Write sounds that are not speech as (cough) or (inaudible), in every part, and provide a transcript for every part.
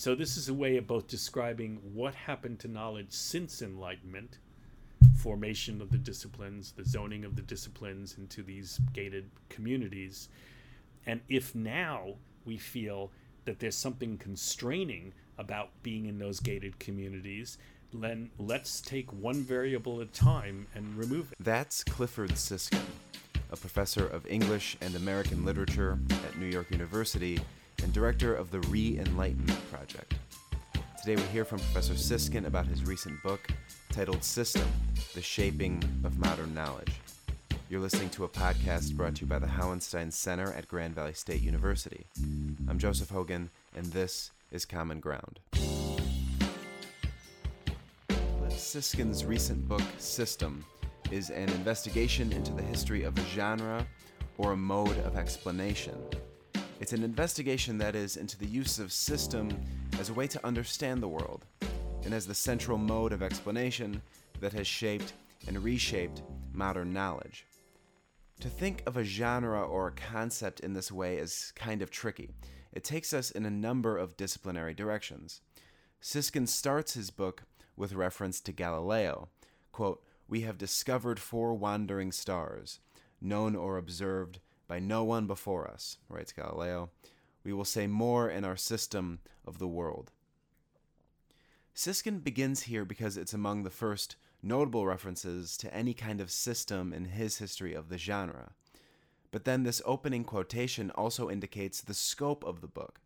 So this is a way of both describing what happened to knowledge since Enlightenment, formation of the disciplines, the zoning of the disciplines into these gated communities, and if now we feel that there's something constraining about being in those gated communities, then let's take one variable at a time and remove it. That's Clifford Siskin, a professor of English and American literature at New York University and director of the Re Enlightenment Project. Today we hear from Professor Siskin about his recent book titled System The Shaping of Modern Knowledge. You're listening to a podcast brought to you by the Hauenstein Center at Grand Valley State University. I'm Joseph Hogan, and this is Common Ground. Siskin's recent book, System, is an investigation into the history of a genre or a mode of explanation. It's an investigation that is into the use of system as a way to understand the world, and as the central mode of explanation that has shaped and reshaped modern knowledge. To think of a genre or a concept in this way is kind of tricky. It takes us in a number of disciplinary directions. Siskin starts his book with reference to Galileo. Quote, We have discovered four wandering stars, known or observed by no one before us, writes Galileo. We will say more in our system of the world. Siskin begins here because it's among the first notable references to any kind of system in his history of the genre. But then this opening quotation also indicates the scope of the book.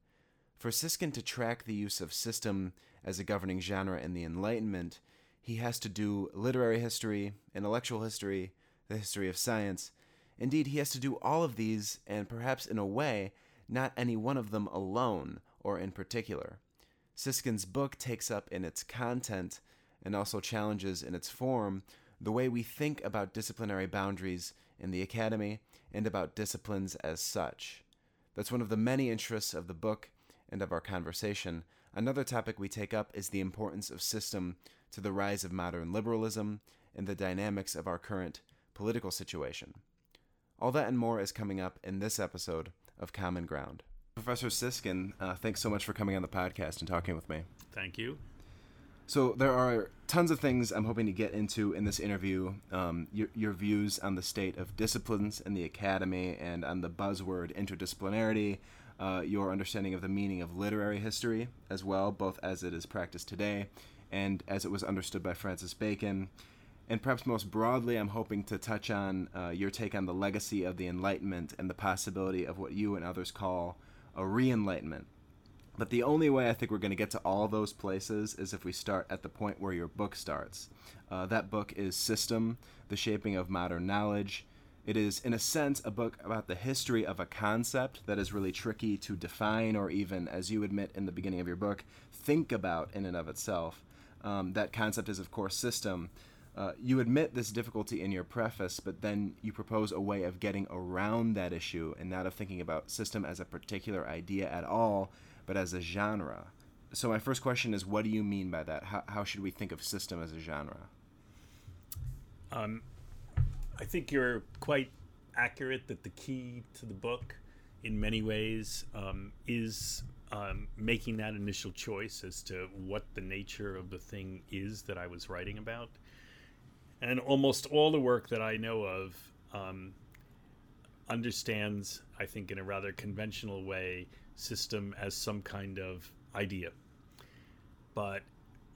For Siskin to track the use of system as a governing genre in the Enlightenment, he has to do literary history, intellectual history, the history of science. Indeed, he has to do all of these, and perhaps in a way, not any one of them alone or in particular. Siskin's book takes up in its content and also challenges in its form the way we think about disciplinary boundaries in the academy and about disciplines as such. That's one of the many interests of the book and of our conversation. Another topic we take up is the importance of system to the rise of modern liberalism and the dynamics of our current political situation. All that and more is coming up in this episode of Common Ground. Professor Siskin, uh, thanks so much for coming on the podcast and talking with me. Thank you. So there are tons of things I'm hoping to get into in this interview. Um, your, your, views on the state of disciplines in the academy and on the buzzword interdisciplinarity. Uh, your understanding of the meaning of literary history as well, both as it is practiced today and as it was understood by Francis Bacon. And perhaps most broadly, I'm hoping to touch on uh, your take on the legacy of the Enlightenment and the possibility of what you and others call a re enlightenment but the only way I think we're going to get to all those places is if we start at the point where your book starts. Uh, that book is System The Shaping of Modern Knowledge. It is, in a sense, a book about the history of a concept that is really tricky to define or even, as you admit in the beginning of your book, think about in and of itself. Um, that concept is, of course, system. Uh, you admit this difficulty in your preface, but then you propose a way of getting around that issue and not of thinking about system as a particular idea at all, but as a genre. So my first question is, what do you mean by that? How, how should we think of system as a genre? Um, I think you're quite accurate that the key to the book, in many ways, um, is um, making that initial choice as to what the nature of the thing is that I was writing about. And almost all the work that I know of um, understands, I think, in a rather conventional way, system as some kind of idea. But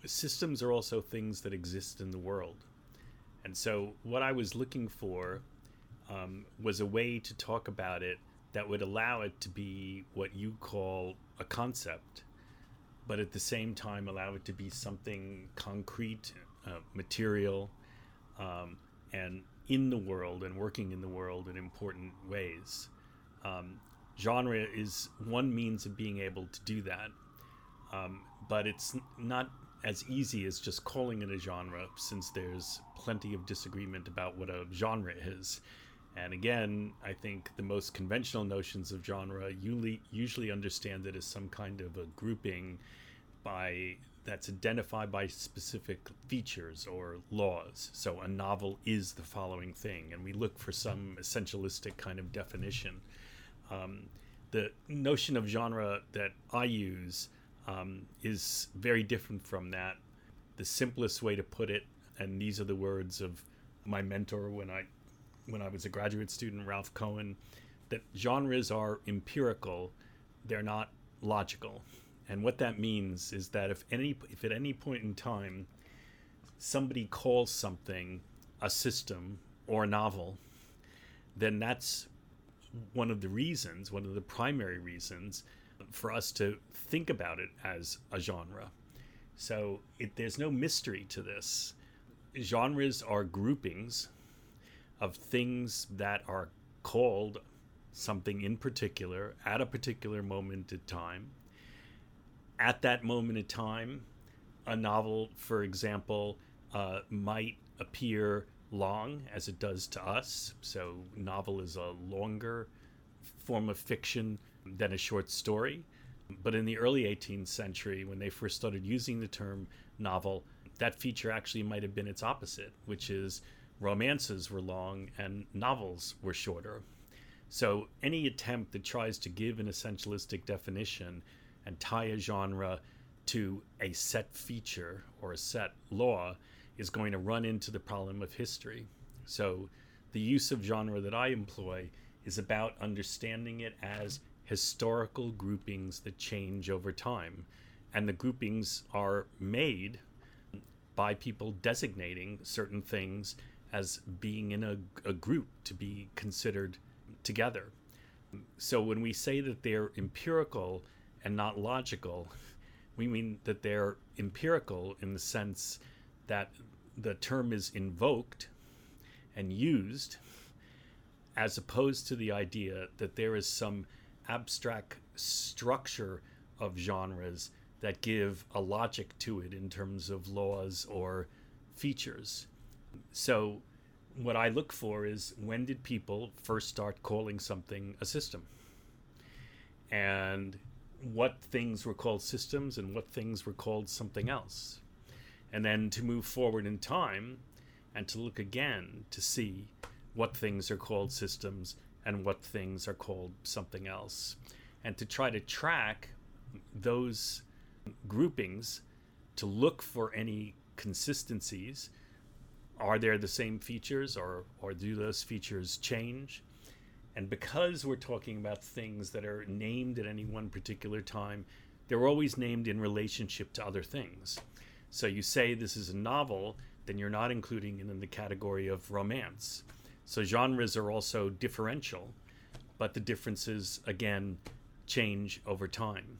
systems are also things that exist in the world. And so, what I was looking for um, was a way to talk about it that would allow it to be what you call a concept, but at the same time allow it to be something concrete, uh, material, um, and in the world and working in the world in important ways. Um, genre is one means of being able to do that. Um, but it's not as easy as just calling it a genre, since there's plenty of disagreement about what a genre is. And again, I think the most conventional notions of genre usually, usually understand it as some kind of a grouping by that's identified by specific features or laws. So a novel is the following thing, and we look for some essentialistic kind of definition. Um, the notion of genre that I use um, is very different from that. The simplest way to put it, and these are the words of my mentor when I when I was a graduate student, Ralph Cohen, that genres are empirical, they're not logical. And what that means is that if any if at any point in time somebody calls something a system or a novel, then that's one of the reasons, one of the primary reasons for us to think about it as a genre. So it, there's no mystery to this. Genres are groupings of things that are called something in particular at a particular moment in time. At that moment in time, a novel, for example, uh, might appear long as it does to us. So, novel is a longer form of fiction than a short story. But in the early 18th century, when they first started using the term novel, that feature actually might have been its opposite, which is romances were long and novels were shorter. So any attempt that tries to give an essentialistic definition and tie a genre to a set feature or a set law is going to run into the problem of history. So the use of genre that I employ is about understanding it as historical groupings that change over time. And the groupings are made by people designating certain things as being in a, a group to be considered together. So when we say that they're empirical and not logical, we mean that they're empirical in the sense that the term is invoked and used as opposed to the idea that there is some abstract structure of genres that give a logic to it in terms of laws or features. So, what I look for is when did people first start calling something a system? And what things were called systems and what things were called something else? And then to move forward in time and to look again to see what things are called systems and what things are called something else, and to try to track those groupings to look for any consistencies. Are there the same features, or, or do those features change? And because we're talking about things that are named at any one particular time, they're always named in relationship to other things. So you say this is a novel, then you're not including it in the category of romance. So genres are also differential, but the differences again change over time.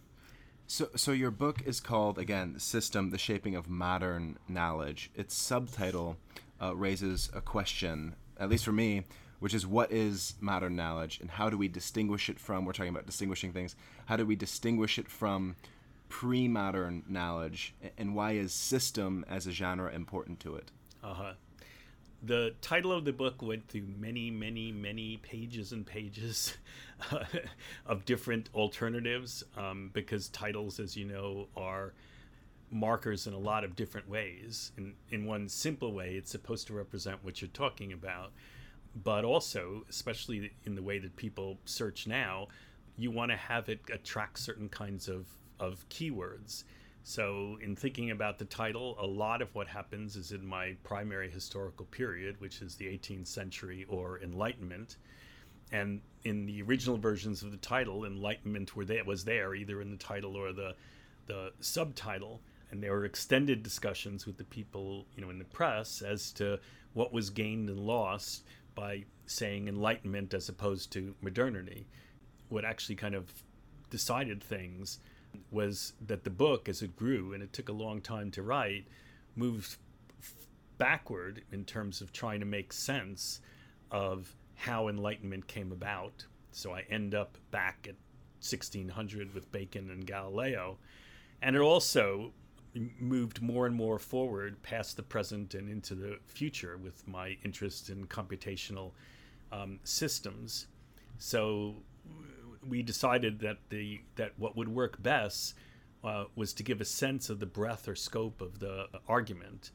So, so your book is called again "System: The Shaping of Modern Knowledge." Its subtitle uh, raises a question, at least for me, which is what is modern knowledge, and how do we distinguish it from? We're talking about distinguishing things. How do we distinguish it from pre-modern knowledge, and why is system as a genre important to it? Uh huh the title of the book went through many, many, many pages and pages (laughs) of different alternatives um, because titles, as you know, are markers in a lot of different ways. In, in one simple way, it's supposed to represent what you're talking about, but also, especially in the way that people search now, you want to have it attract certain kinds of, of keywords. So, in thinking about the title, a lot of what happens is in my primary historical period, which is the 18th century or Enlightenment. And in the original versions of the title, Enlightenment were there, was there either in the title or the the subtitle, and there were extended discussions with the people, you know, in the press as to what was gained and lost by saying Enlightenment as opposed to modernity. What actually kind of decided things was that the book, as it grew, and it took a long time to write, moved backward in terms of trying to make sense of how enlightenment came about. So I end up back at 1600 with Bacon and Galileo. And it also moved more and more forward past the present and into the future with my interest in computational um, systems. So we decided that the that what would work best uh, was to give a sense of the breadth or scope of the argument,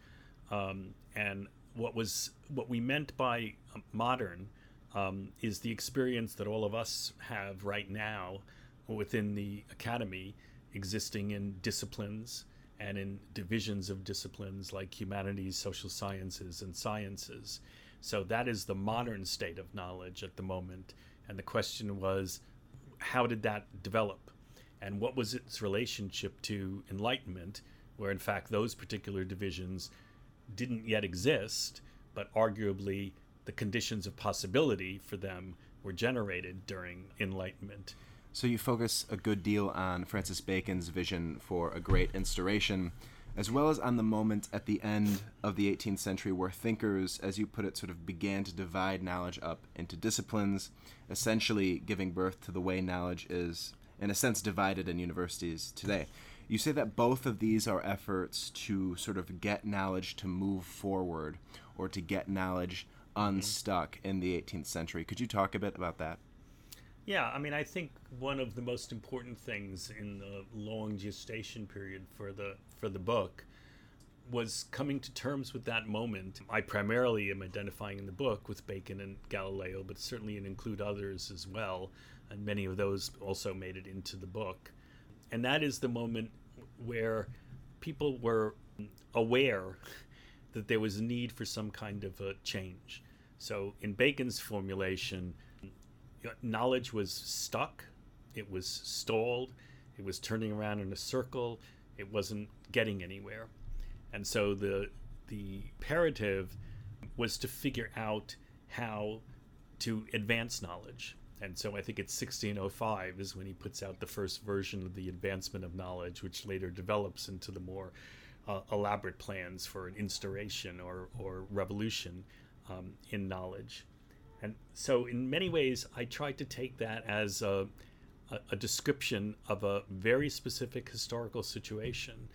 um, and what was what we meant by modern um, is the experience that all of us have right now within the academy existing in disciplines and in divisions of disciplines like humanities, social sciences, and sciences. So that is the modern state of knowledge at the moment. And the question was, how did that develop? And what was its relationship to Enlightenment, where in fact those particular divisions didn't yet exist, but arguably the conditions of possibility for them were generated during Enlightenment. So you focus a good deal on Francis Bacon's vision for a great instauration, as well as on the moment at the end of the 18th century where thinkers, as you put it, sort of began to divide knowledge up into disciplines, essentially giving birth to the way knowledge is, in a sense, divided in universities today. You say that both of these are efforts to sort of get knowledge to move forward or to get knowledge mm-hmm. unstuck in the 18th century. Could you talk a bit about that? Yeah, I mean, I think one of the most important things in the long gestation period for the for the book was coming to terms with that moment. I primarily am identifying in the book with Bacon and Galileo, but certainly it include others as well, and many of those also made it into the book. And that is the moment where people were aware that there was a need for some kind of a change. So in Bacon's formulation, knowledge was stuck, it was stalled, it was turning around in a circle, it wasn't getting anywhere. And so the the imperative was to figure out how to advance knowledge. And so I think it's 1605 is when he puts out the first version of the advancement of knowledge, which later develops into the more uh, elaborate plans for an instauration or, or revolution um, in knowledge. And so, in many ways, I tried to take that as a, a, a description of a very specific historical situation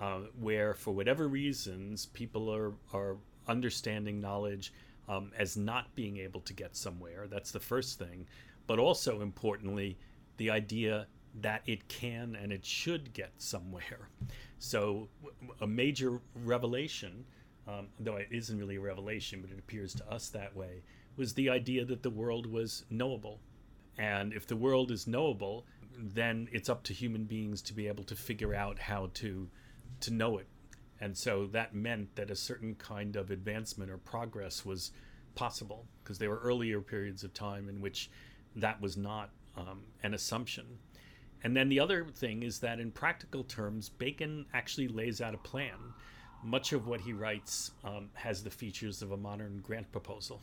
uh, where, for whatever reasons, people are, are understanding knowledge um, as not being able to get somewhere. That's the first thing. But also, importantly, the idea that it can and it should get somewhere. So, a major revelation, um, though it isn't really a revelation, but it appears to us that way, was the idea that the world was knowable. And if the world is knowable, then it's up to human beings to be able to figure out how to to know it. And so that meant that a certain kind of advancement or progress was possible because there were earlier periods of time in which that was not um, an assumption. And then the other thing is that in practical terms, Bacon actually lays out a plan. Much of what he writes um, has the features of a modern grant proposal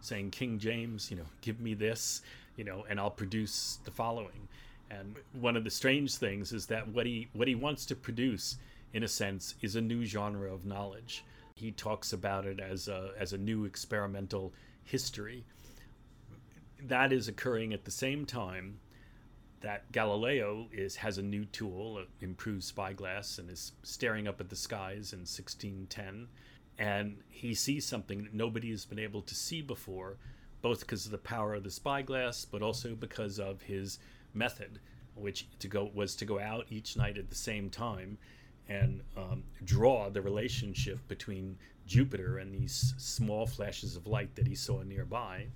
saying, King James, you know, give me this, you know, and I'll produce the following. And one of the strange things is that what he what he wants to produce, in a sense, is a new genre of knowledge. He talks about it as a as a new experimental history. That is occurring at the same time that Galileo is has a new tool, improved spyglass, and is staring up at the skies in 1610 and he sees something that nobody has been able to see before, both because of the power of the spyglass, but also because of his method, which to go was to go out each night at the same time and um, draw the relationship between Jupiter and these small flashes of light that he saw nearby.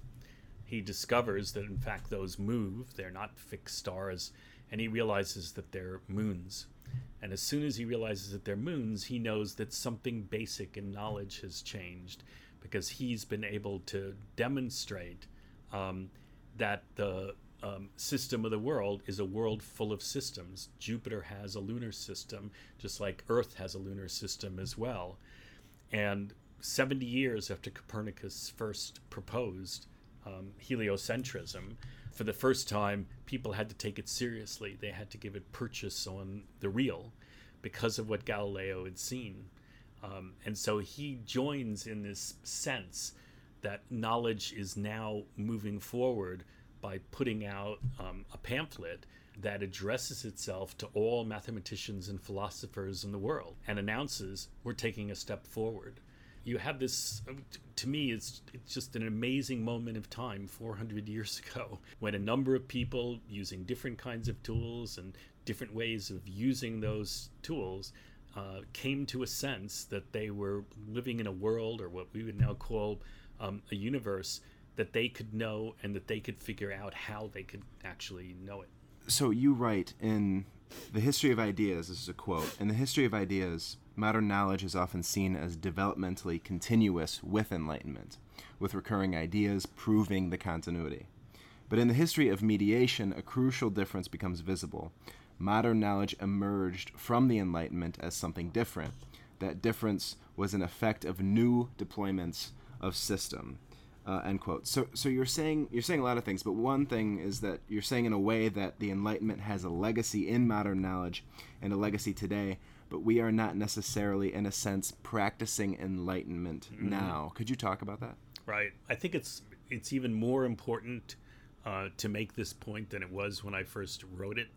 He discovers that in fact those move; they're not fixed stars, and he realizes that they're moons. And as soon as he realizes that they're moons, he knows that something basic in knowledge has changed because he's been able to demonstrate um, that the um, system of the world is a world full of systems. Jupiter has a lunar system, just like Earth has a lunar system as well. And 70 years after Copernicus first proposed um, heliocentrism, for the first time, people had to take it seriously. They had to give it purchase on the real because of what Galileo had seen. Um, and so he joins in this sense that knowledge is now moving forward by putting out um, a pamphlet that addresses itself to all mathematicians and philosophers in the world and announces we're taking a step forward you have this to me it's it's just an amazing moment of time 400 years (laughs) ago when a number of people using different kinds of tools and different ways of using those tools uh, came to a sense that they were living in a world or what we would now call um, a universe that they could know and that they could figure out how they could actually know it. So you write in the history of ideas, this is a quote, in the history of ideas, modern knowledge is often seen as developmentally continuous with enlightenment, with recurring ideas proving the continuity. But in the history of mediation, a crucial difference becomes visible. Modern knowledge emerged from the Enlightenment as something different. That difference was an effect of new deployments of system. Uh, end quote. So, so you're saying you're saying a lot of things, but one thing is that you're saying in a way that the Enlightenment has a legacy in modern knowledge and a legacy today, but we are not necessarily, in a sense, practicing enlightenment mm-hmm. now. Could you talk about that? Right. I think it's it's even more important uh, to make this point than it was when I first wrote it,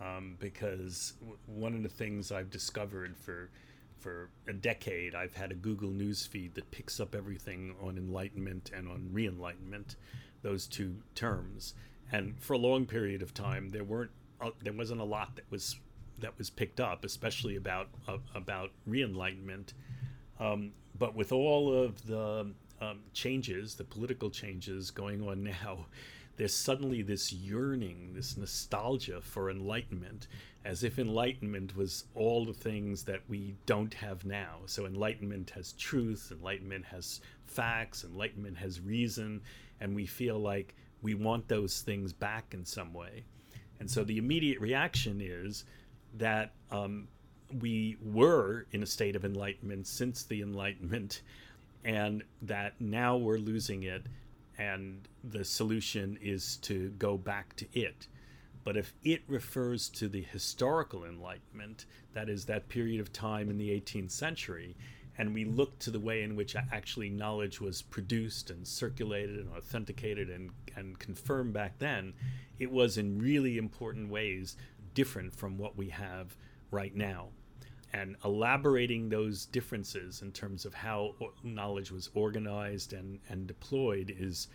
um, because w- one of the things I've discovered for for a decade, I've had a Google News feed that picks up everything on enlightenment and on re-enlightenment, those two terms. And for a long period of time, there weren't uh, there wasn't a lot that was that was picked up, especially about uh, about re-enlightenment. Um, but with all of the um, changes, the political changes going on now, there's suddenly this yearning, this nostalgia for enlightenment, as if enlightenment was all the things that we don't have now. So, enlightenment has truth, enlightenment has facts, enlightenment has reason, and we feel like we want those things back in some way. And so, the immediate reaction is that um, we were in a state of enlightenment since the Enlightenment, and that now we're losing it, and the solution is to go back to it. But if it refers to the historical Enlightenment, that is, that period of time in the 18th century, and we look to the way in which actually knowledge was produced and circulated and authenticated and, and confirmed back then, it was in really important ways different from what we have right now. And elaborating those differences in terms of how knowledge was organized and, and deployed is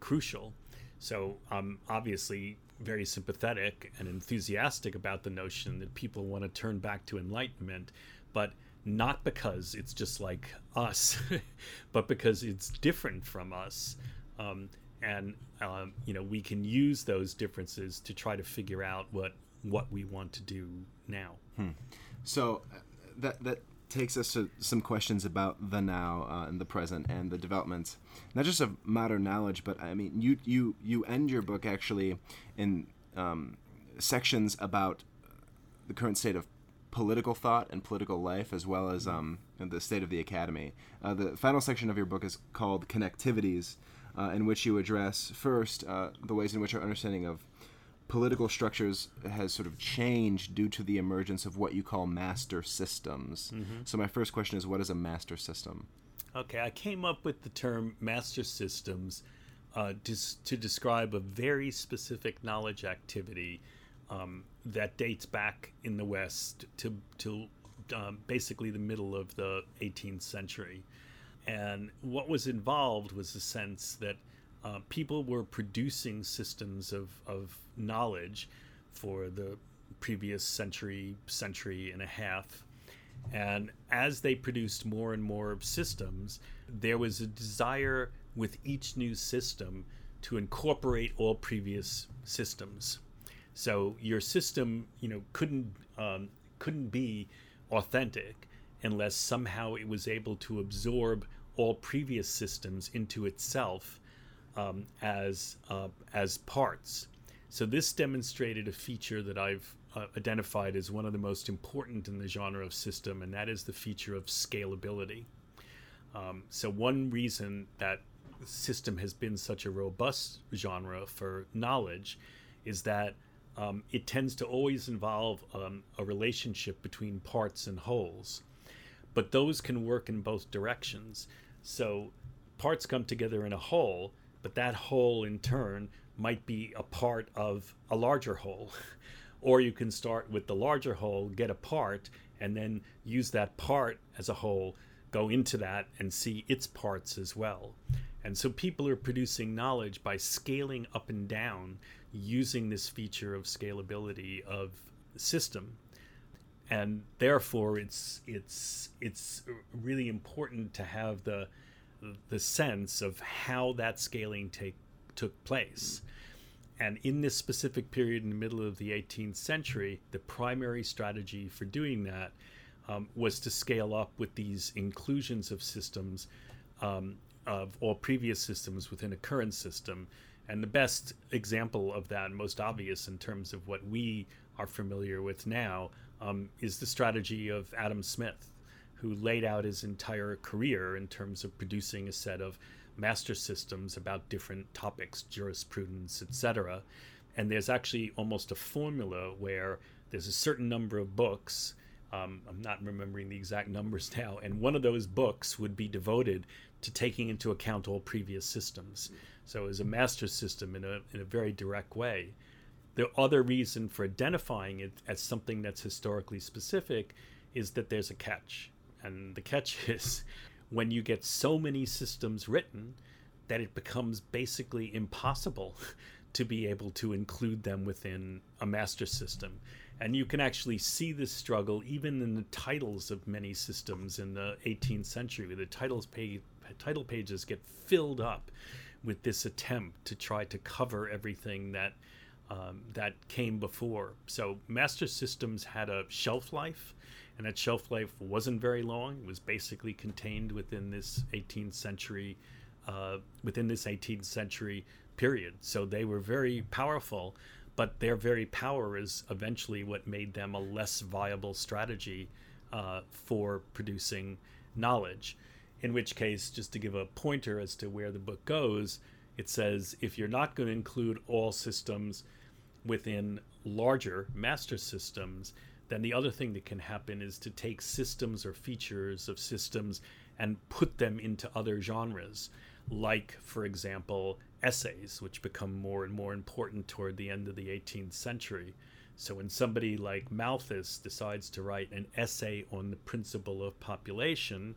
crucial. So I'm obviously very sympathetic and enthusiastic about the notion that people want to turn back to enlightenment, but not because it's just like us, (laughs) but because it's different from us. Um, and um, you know we can use those differences to try to figure out what what we want to do now. Hmm. So uh, that that takes us to some questions about the now uh, and the present and the developments, not just of modern knowledge, but I mean, you you you end your book actually in um, sections about the current state of political thought and political life, as well as um, the state of the academy. Uh, the final section of your book is called Connectivities, uh, in which you address first uh, the ways in which our understanding of political structures has sort of changed due to the emergence of what you call master systems. Mm-hmm. So my first question is, what is a master system? Okay, I came up with the term master systems uh, to, to describe a very specific knowledge activity um, that dates back in the West to to um, basically the middle of the 18th century. And what was involved was the sense that uh, people were producing systems of, of knowledge for the previous century, century and a half. And as they produced more and more systems, there was a desire with each new system to incorporate all previous systems. So your system, you know, couldn't um, couldn't be authentic unless somehow it was able to absorb all previous systems into itself um, as uh, as parts. So this demonstrated a feature that I've uh, identified as one of the most important in the genre of system, and that is the feature of scalability. Um, so one reason that system has been such a robust genre for knowledge is that um, it tends to always involve um, a relationship between parts and wholes, but those can work in both directions. So parts come together in a whole, but that whole in turn might be a part of a larger whole. (laughs) or you can start with the larger whole, get a part, and then use that part as a whole, go into that and see its parts as well. And so people are producing knowledge by scaling up and down using this feature of scalability of system. And therefore it's it's it's really important to have the the sense of how that scaling take took place. and in this specific period in the middle of the 18th century, the primary strategy for doing that um, was to scale up with these inclusions of systems um, of all previous systems within a current system. And the best example of that, most obvious in terms of what we are familiar with now, um, is the strategy of Adam Smith, who laid out his entire career in terms of producing a set of master systems about different topics, jurisprudence, etc. And there's actually almost a formula where there's a certain number of books. Um, I'm not remembering the exact numbers (laughs) now. And one of those books would be devoted to taking into account all previous systems. So, as a master system in a, in a very direct way. The other reason for identifying it as something that's historically specific is that there's a catch. And the catch (laughs) is when you get so many systems written that it becomes basically impossible (laughs) to be able to include them within a master system. And you can actually see this struggle even in the titles of many systems in the 18th century. The titles page, title pages get filled up with this attempt to try to cover everything that um, that came before. So master systems had a shelf life and that shelf life wasn't very long. It was basically contained within this 18th century, uh, within this 18th century period. So they were very powerful, but their very power is eventually what made them a less viable strategy uh, for producing knowledge. In which case, just to give a pointer as to where the book goes, it says if you're not going to include all systems within larger master systems, then the other thing that can happen is to take systems or features of systems and put them into other genres, like, for example, essays, which become more and more important toward the end of the 18th century. So when somebody like Malthus decides to write an essay on the principle of population,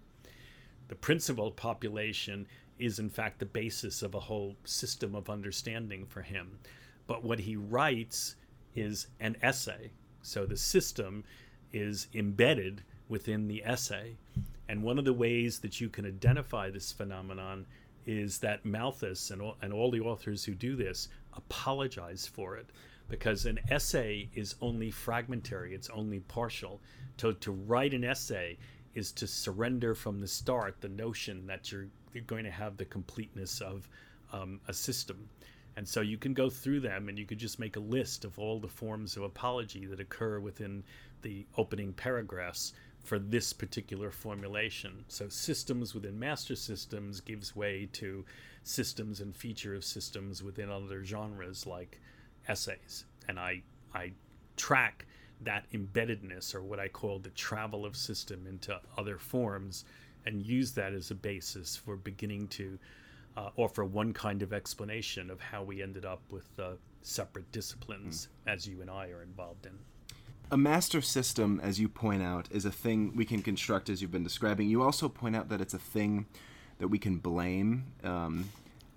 the principle of population is in fact the basis of a whole system of understanding for him. But what he writes is an essay so the system is embedded within the essay. And one of the ways that you can identify this phenomenon is that Malthus and all, and all the authors who do this apologize for it because an essay is only fragmentary, it's only partial. To, to write an essay is to surrender from the start the notion that you're, you're going to have the completeness of um, a system. And so you can go through them and you could just make a list of all the forms of apology that occur within the opening paragraphs for this particular formulation. So systems within master systems gives way to systems and feature of systems within other genres like essays. And I I track that embeddedness or what I call the travel of system into other forms and use that as a basis for beginning to uh, offer one kind of explanation of how we ended up with uh, separate disciplines mm. as you and I are involved in. A master system, as you point out, is a thing we can construct as you've been describing. You also point out that it's a thing that we can blame. Um,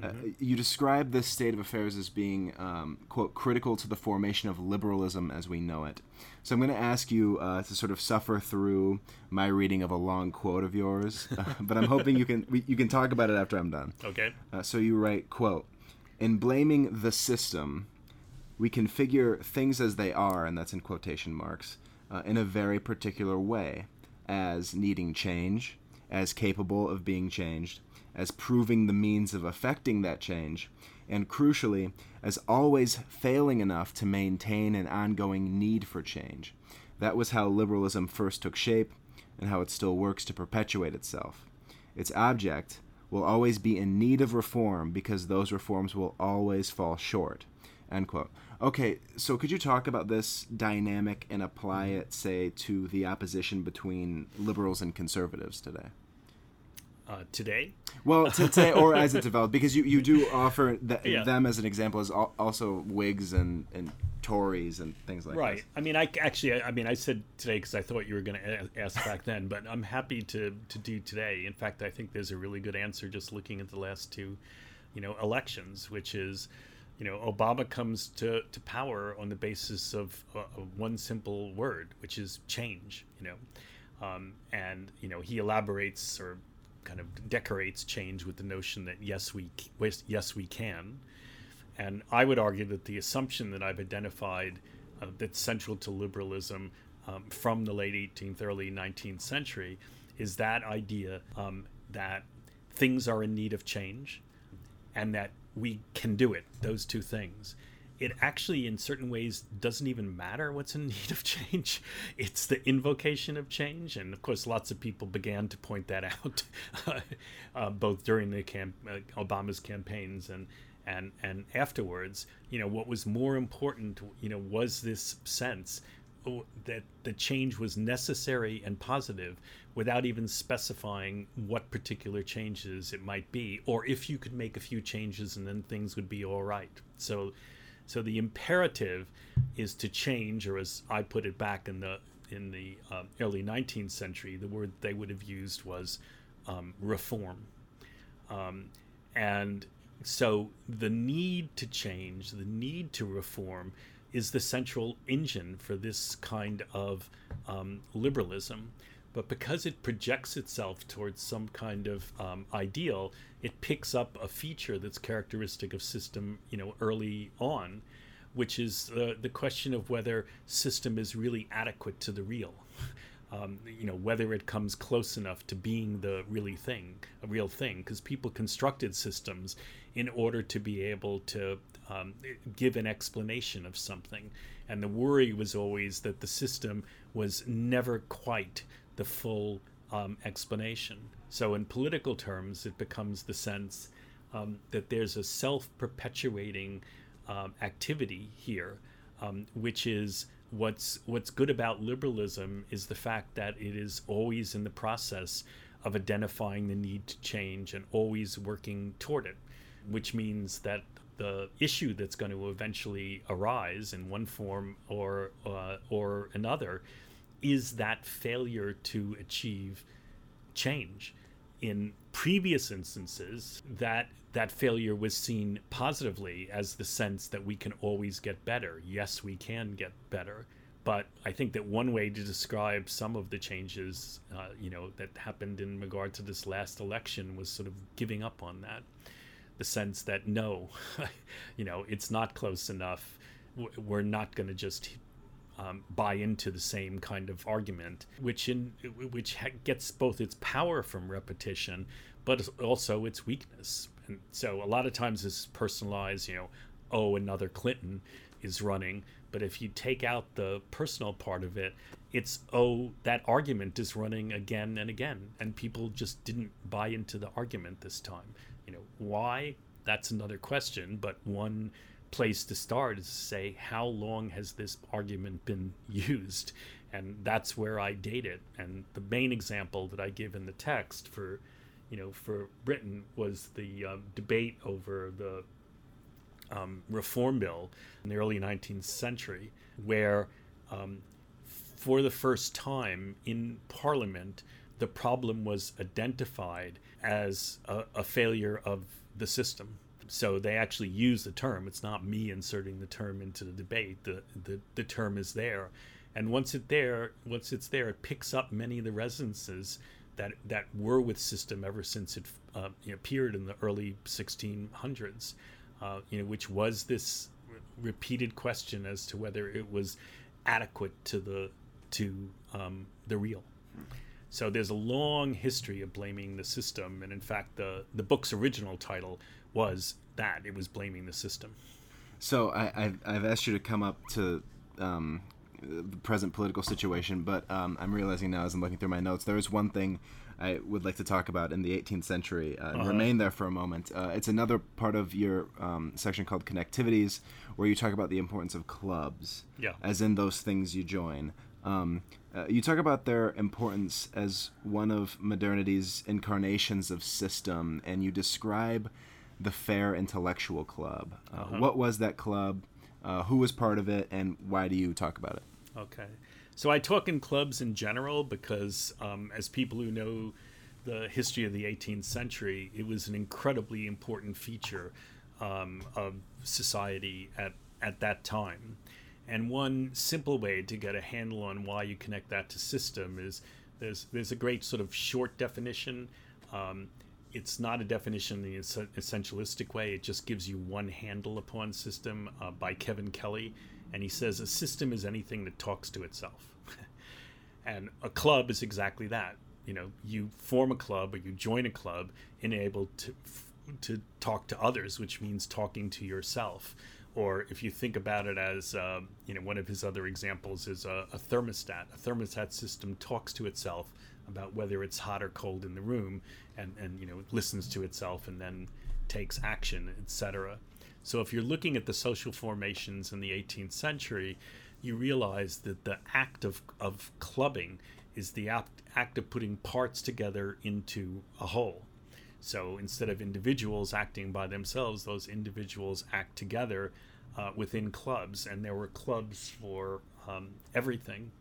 Mm-hmm. Uh, you describe this state of affairs as being, um, quote, critical to the formation of liberalism as we know it. So I'm going to ask you uh, to sort of suffer through my reading of a long quote of yours, (laughs) uh, but I'm hoping you can we, you can talk about it after I'm done. Okay. Uh, so you write, quote, in blaming the system, we configure things as they are, and that's in quotation marks, uh, in a very particular way, as needing change, as capable of being changed, as proving the means of effecting that change, and crucially, as always failing enough to maintain an ongoing need for change. That was how liberalism first took shape, and how it still works to perpetuate itself. Its object will always be in need of reform because those reforms will always fall short. End quote. Okay, so could you talk about this dynamic and apply it, say, to the opposition between liberals and conservatives today? Uh, today. Well, (laughs) today or as it developed, because you, you do offer th- yeah. them as an example as also Whigs and, and Tories and things like that. Right. I mean, I actually, I mean, I said today because I thought you were going to ask back then, but I'm happy to to do today. In fact, I think there's a really good answer just looking at the last two, you know, elections, which is, you know, Obama comes to to power on the basis of, uh, of one simple word, which is change. You know. Um, and you know he elaborates or kind of decorates change with the notion that yes we yes we can and I would argue that the assumption that I've identified uh, that's central to liberalism um, from the late 18th, early 19th century is that idea um, that things are in need of change and that we can do it, those two things. It actually, in certain ways, doesn't even matter what's in (laughs) need of change. It's the invocation of change. And of course, lots of people began to point that (laughs) out, uh, both during the camp- uh, Obama's campaigns and, and, and afterwards. You know, what was more important, you know, was this sense that the change was necessary and positive without even specifying what particular changes it might be or if you could make a few changes and then things would be all right so so the imperative is to change or as i put it back in the in the um, early 19th century the word they would have used was um, reform um, and so the need to change the need to reform is the central engine for this kind of um, liberalism. But because it projects itself towards some kind of um, ideal, it picks up a feature that's characteristic of system, you know, early on, which is uh, the question of whether system is really adequate to the real. Um, you know whether it comes close enough to being the really thing, a real thing, because people constructed systems in order to be able to um, give an explanation of something. And the worry was always that the system was never quite the full um, explanation. So, in political terms, it becomes the sense um, that there's a self perpetuating um, activity here, um, which is what's what's good about liberalism is the fact that it is always in the process of identifying the need to change and always working toward it, which means that the issue that's going to eventually arise in one form or uh, or another is that failure to achieve change. In previous instances, that that failure was seen positively as the sense that we can always get better. Yes, we can get better. But I think that one way to describe some of the changes, uh, you know, that happened in regard to this last election was sort of giving up on that the sense that no, (laughs) you know, it's not close enough. We're not going to just um, buy into the same kind of argument, which in which gets both its power from repetition, but also its weakness. And so a lot of times it's personalized. You know, oh, another Clinton is running. But if you take out the personal part of it, it's oh, that argument is running again and again, and people just didn't buy into the argument this time. You know, why? That's another question, but one place to start is to say how long has this argument been (laughs) used and that's where i date it and the main example that i give in the text for you know for britain was the um, debate over the um, reform bill in the early 19th century where um, for the first time in parliament the problem was identified as a, a failure of the system. So they actually use the term. It's not me inserting the term into the debate. The, the, the term is there. And once it there, once it's there, it picks up many of the resonances that that were with system ever since it uh, appeared in the early 1600s. Uh, you know, which was this repeated question as to whether it was adequate to the to um, the real. So there's a long history of blaming the system, and in fact, the the book's original title was that it was blaming the system. So I, I've, I've asked you to come up to um, the present political situation, but um, I'm realizing now as I'm looking through my notes, there is one thing I would like to talk about in the 18th century. Uh, uh-huh. Remain there for a moment. Uh, it's another part of your um, section called Connectivities, where you talk about the importance of clubs, yeah. as in those things you join. Um, uh, you talk about their importance as one of modernity's incarnations of system, and you describe the Fair Intellectual Club. Uh, uh-huh. What was that club? Uh, who was part of it, and why do you talk about it? Okay. So I talk in clubs in general because, um, as people who know the history of the 18th century, it was an incredibly important feature um, of society at, at that time. And one simple way to get a handle on why you connect that to system is there's there's a great sort of short definition. Um, it's not a definition in the essentialistic way. It just gives you one handle upon system uh, by Kevin Kelly. And he says a system is anything that talks to itself. (laughs) and a club is exactly that. You know, you form a club or you join a club enabled to, to talk to others, which means talking to yourself. Or if you think about it as, uh, you know, one of his other examples is a, a thermostat. A thermostat system talks to itself about whether it's hot or cold in the room and, and you know listens to itself and then takes action etc so if you're looking at the social formations in the 18th century you realize that the act of, of clubbing is the act, act of putting parts together into a whole. So instead of individuals acting by themselves those individuals act together uh, within clubs. And there were clubs for um, everything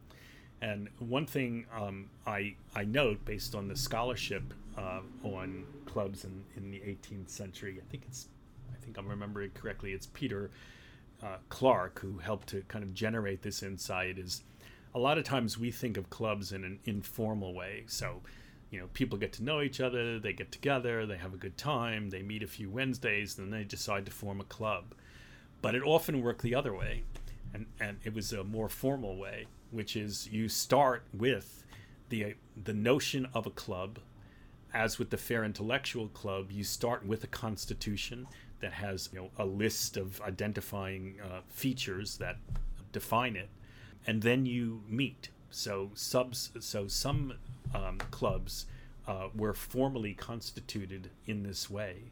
and one thing um, I I note based on the scholarship uh, on clubs in, in the 18th century, I think it's I think I'm remembering correctly. It's Peter uh, Clark who helped to kind of generate this insight. Is a lot of times we think of clubs in an informal way. So, you know, people get to know each other, they get together, they have a good time, they meet a few Wednesdays, and then they decide to form a club. But it often worked the other way, and and it was a more formal way which is you start with the the notion of a club. As with the fair intellectual club you start with a constitution that has you know a list of identifying uh, features that define it and then you meet. So subs so some um, clubs uh, were formally constituted in this way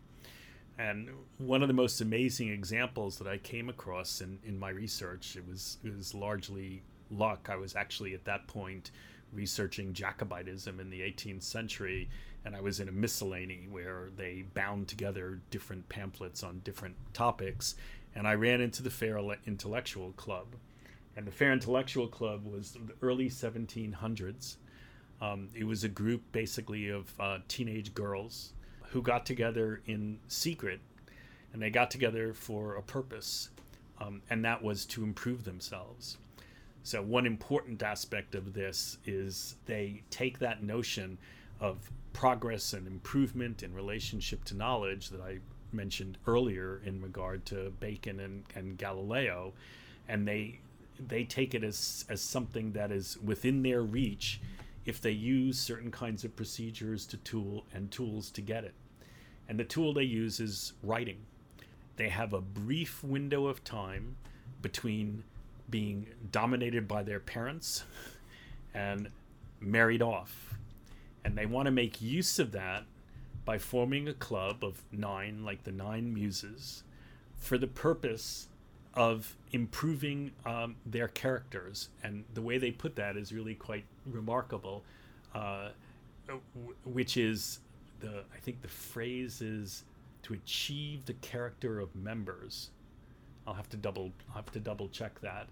and one of the most amazing examples that I came across in, in my research, it was, it was largely luck, I was actually at that point researching Jacobitism in the 18th century, and I was in a miscellany where they bound together different pamphlets on different topics, and I ran into the Fair Intellectual Club. And the Fair Intellectual Club was the early 1700s. Um, it was a group basically of uh, teenage girls who got together in secret, and they got together for a purpose, um, and that was to improve themselves. So, one important aspect of this is they take that notion of progress and improvement in relationship to knowledge that I mentioned earlier in regard to Bacon and, and Galileo, and they they take it as, as something that is within their reach if they use certain kinds of procedures to tool and tools to get it. And the tool they use is writing. They have a brief window of time between being dominated by their parents (laughs) and married off. And they want to make use of that by forming a club of nine, like the Nine Muses, for the purpose of improving um, their characters. And the way they put that is really quite remarkable, uh, which is the, I think the phrase is to achieve the character of members I'll have to double I'll have to double check that.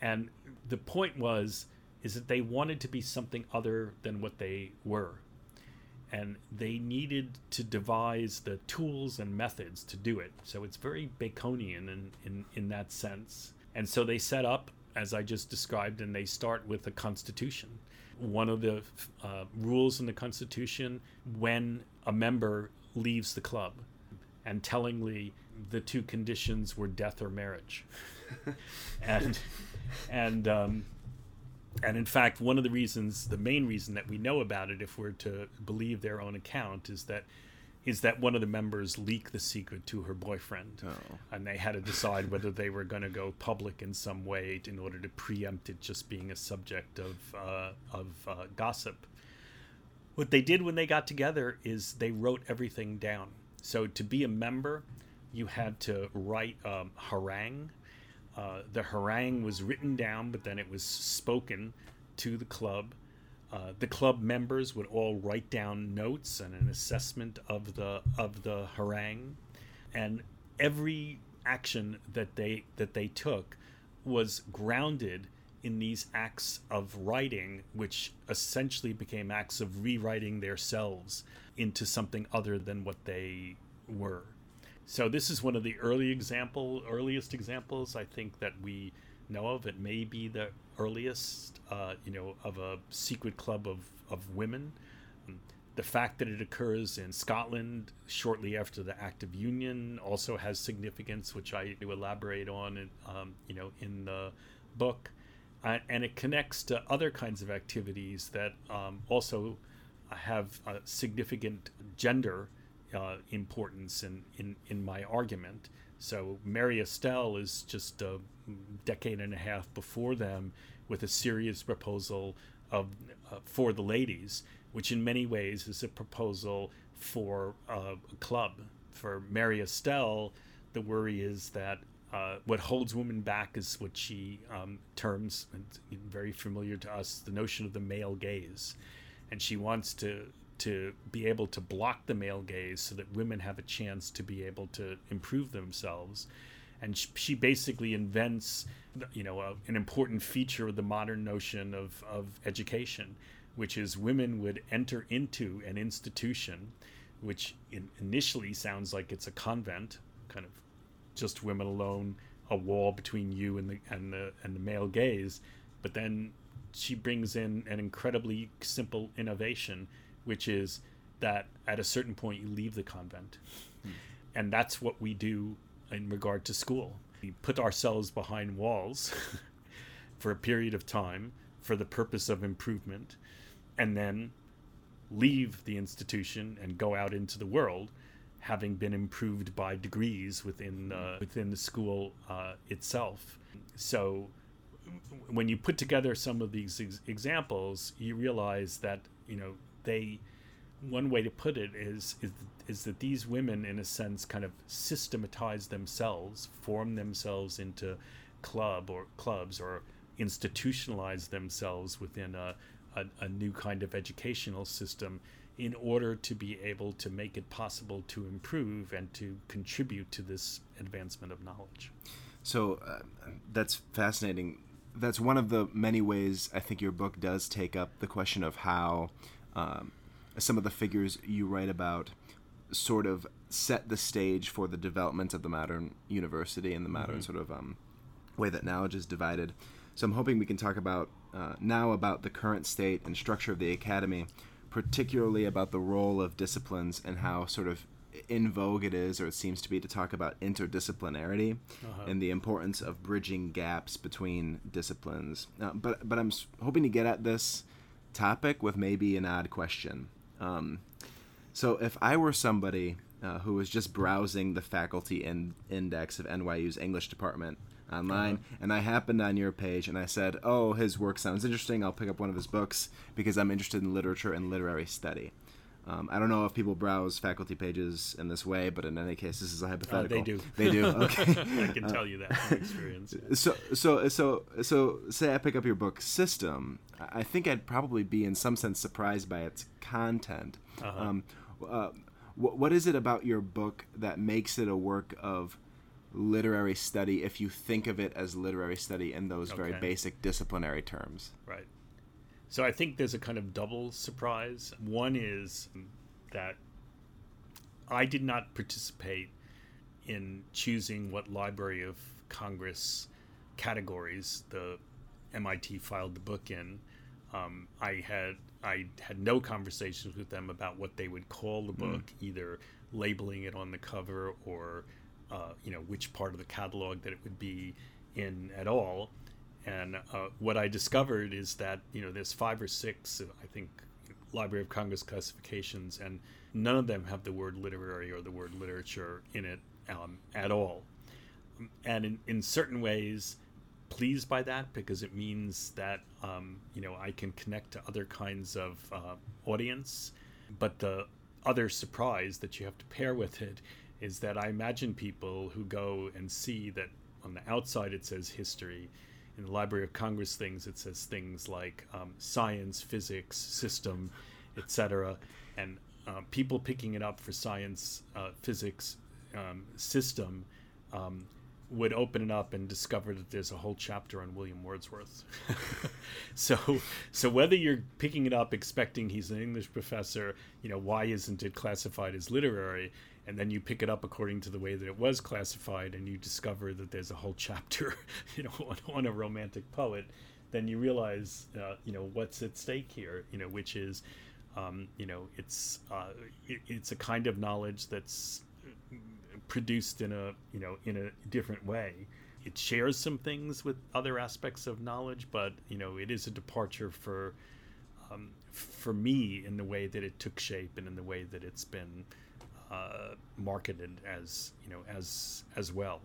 And the point was is that they wanted to be something other than what they were. And they needed to devise the tools and methods to do it. So it's very Baconian in, in, in that sense. And so they set up, as I just described, and they start with the constitution. One of the uh, rules in the constitution when a member leaves the club, and tellingly, the two conditions were death or marriage. (laughs) and and um, and in fact, one of the reasons, the main reason that we know about it, if we're to believe their own account, is that is that one of the members leaked the secret to her boyfriend, oh. and they had to decide whether they were going to go public in some way in order to preempt it just being a subject of uh, of uh, gossip. What they did when they got together is they wrote everything down. So to be a member, you had to write um, harangue. Uh, the harangue was written down, but then it was spoken to the club. Uh, the club members would all write down notes and an assessment of the of the harangue, and every action that they that they took was grounded in these acts of writing, which essentially became acts of rewriting themselves into something other than what they were. So this is one of the early example, earliest examples I think that we know of. It may be the earliest, uh, you know, of a secret club of of women. the fact that it occurs in Scotland shortly after the Act of Union also has significance, which I do elaborate on, um, you know, in the book, uh, and it connects to other kinds of activities that um, also have a significant gender uh, importance in, in in my argument. So Mary Astell is just a decade and a half before them with a serious proposal of uh, for the ladies which in many ways is a proposal for uh, a club. For Mary Astell, the worry is that uh, what holds women back is what she um, terms, very familiar to us, the notion of the male gaze. And she wants to to be able to block the male gaze so that women have a chance to be able to improve themselves. And she basically invents, you know, a, an important feature of the modern notion of, of education, which is women would enter into an institution, which in, initially sounds like it's a convent, kind of just women alone, a wall between you and the and the and the male gaze, but then she brings in an incredibly simple innovation, which is that at a certain point you leave the convent, and that's what we do in regard to school. We put ourselves behind walls (laughs) for a period of time for the purpose of improvement and then leave the institution and go out into the world having been improved by degrees within within the school uh, itself so when you put together some of these ex- examples you realize that you know they one way to put it is, is is that these women in a sense kind of systematize themselves form themselves into club or clubs or institutionalize themselves within a, a, a new kind of educational system in order to be able to make it possible to improve and to contribute to this advancement of knowledge. So uh, that's fascinating. That's one of the many ways I think your book does take up the question of how um, some of the figures you write about sort of set the stage for the development of the modern university and the modern mm-hmm. sort of um, way that knowledge is divided. So I'm hoping we can talk about uh, now about the current state and structure of the academy, particularly about the role of disciplines and how sort of in vogue it is, or it seems to be, to talk about interdisciplinarity uh-huh. and the importance of bridging gaps between disciplines. Uh, but but I'm hoping to get at this topic with maybe an odd question. Um, so if I were somebody uh, who was just browsing the faculty in- index of NYU's English department online, uh-huh. and I happened on your page, and I said, "Oh, his work sounds interesting. I'll pick up one of his books because I'm interested in literature and literary study." Um, I don't know if people browse faculty pages in this way, but in any case, this is a hypothetical. Uh, they do. They do. (laughs) Okay. I can tell you that from experience. So, so, so, so, say I pick up your book System. I think I'd probably be, in some sense, surprised by its content. Uh-huh. Um, uh, what, what is it about your book that makes it a work of literary study if you think of it as literary study in those okay. very basic disciplinary terms. Right. So I think there's a kind of double surprise. One is that I did not participate in choosing what Library of Congress categories the MIT filed the book in. Um, I had I had no conversations with them about what they would call the book, mm. either labeling it on the cover or uh, you know which part of the catalog that it would be in at all. And uh, what I discovered is that you know there's five or six, I think, Library of Congress classifications, and none of them have the word literary or the word literature in it um, at all. And in, in certain ways, pleased by that because it means that um, you know I can connect to other kinds of uh, audience. But the other surprise that you have to pair with it is that I imagine people who go and see that on the outside it says history. In the Library of Congress things, it says things like um, science, physics, system, etc. And uh, people picking it up for science, uh, physics, um, system um, would open it up and discover that there's a whole chapter on William Wordsworth. (laughs) so, so whether you're picking it up expecting he's an English professor, you know, why isn't it classified as literary? And then you pick it up according to the way that it was classified and you discover that there's a whole chapter (laughs) you know (laughs) on, on a romantic poet then you realize uh, you know what's at stake here you know which is Um, you know, it's uh, it, it's a kind of knowledge that's produced in a you know in a different way. It shares some things with other aspects of knowledge, but you know it is a departure for um, for me in the way that it took shape and in the way that it's been uh, marketed as you know as as well.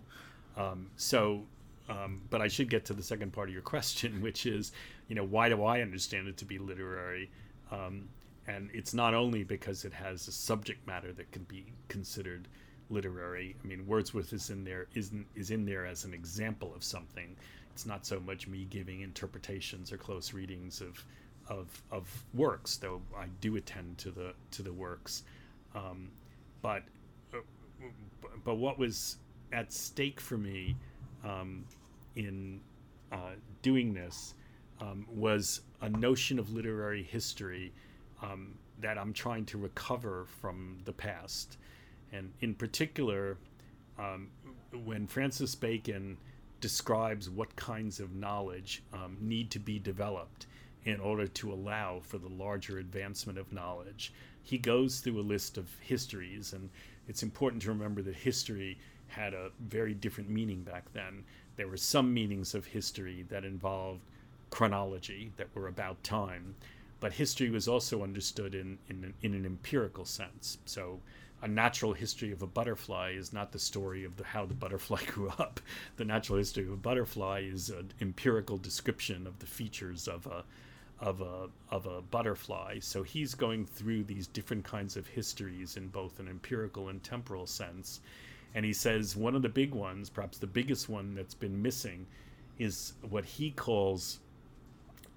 Um, so, um, but I should get to the second part of your (laughs) question, which is, you know, why do I understand it to be literary? Um, and it's not only because it has a subject matter that can be considered literary. I mean, Wordsworth is in there isn't is in there as an example of something. It's not so much me giving interpretations or close readings of of of works, though I do attend to the to the works. Um, but but what was at stake for me um, in uh, doing this um, was a notion of literary history um, that I'm trying to recover from the past. And in particular, um, when Francis Bacon describes what kinds of knowledge um, need to be developed in order to allow for the larger advancement of knowledge, he goes through a list of histories. And it's important to remember that history had a very different meaning back then. There were some meanings of history that involved chronology, that were about time, but history was also understood in, in, in an empirical sense. So, a natural history of a butterfly is not the story of the, how the butterfly (laughs) grew up. The natural history of a butterfly is an empirical description of the features of a of a of a butterfly. So he's going through these different kinds of histories in both an empirical and temporal sense. And he says one of the big ones, perhaps the biggest one that's been missing, is what he calls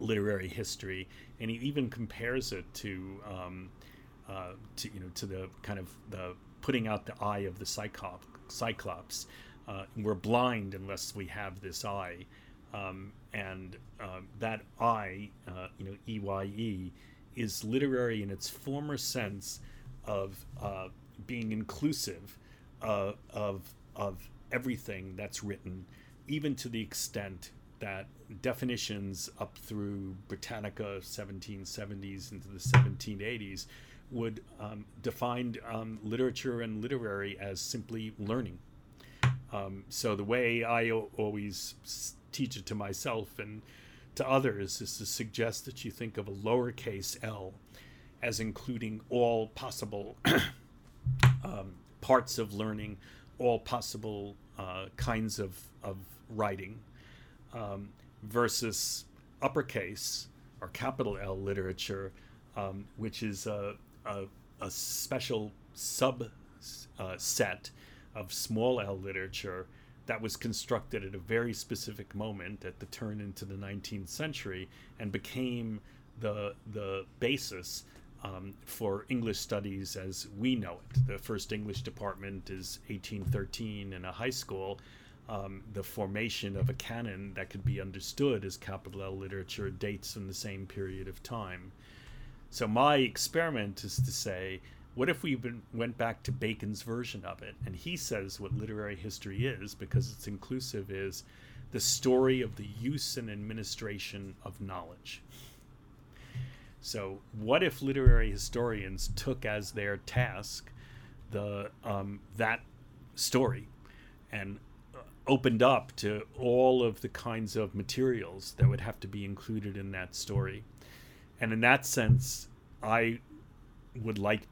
literary history, and he even compares it to, um, uh, to you know, to the kind of the putting out the eye of the cyclop, cyclops. Uh, we're blind unless we have this eye, um, and uh, that I, uh, you know, E Y E, is literary in its former sense of uh, being inclusive uh, of of everything that's written, even to the extent that definitions up through Britannica 1770s into the 1780s would um, define um, literature and literary as simply learning. Um, so the way I o- always teach it to myself and to others is to suggest that you think of a lowercase l as including all possible (clears throat) um, parts of learning, all possible uh, kinds of, of writing um, versus uppercase or capital L literature, um, which is a, a, a special sub uh, set of small L literature that was constructed at a very specific moment at the turn into the 19th century and became the the basis um, for English studies as we know it. The first English department is 1813 in a high school, um, the formation of a canon that could be understood as capital L literature dates from the same period of time. So my experiment is to say, what if we went back to Bacon's version of it? And he says what literary history is, because it's inclusive, is the story of the use and administration of knowledge. So, what if literary historians took as their task the um, that story and opened up to all of the kinds of materials that would have to be included in that story. And in that sense, I would like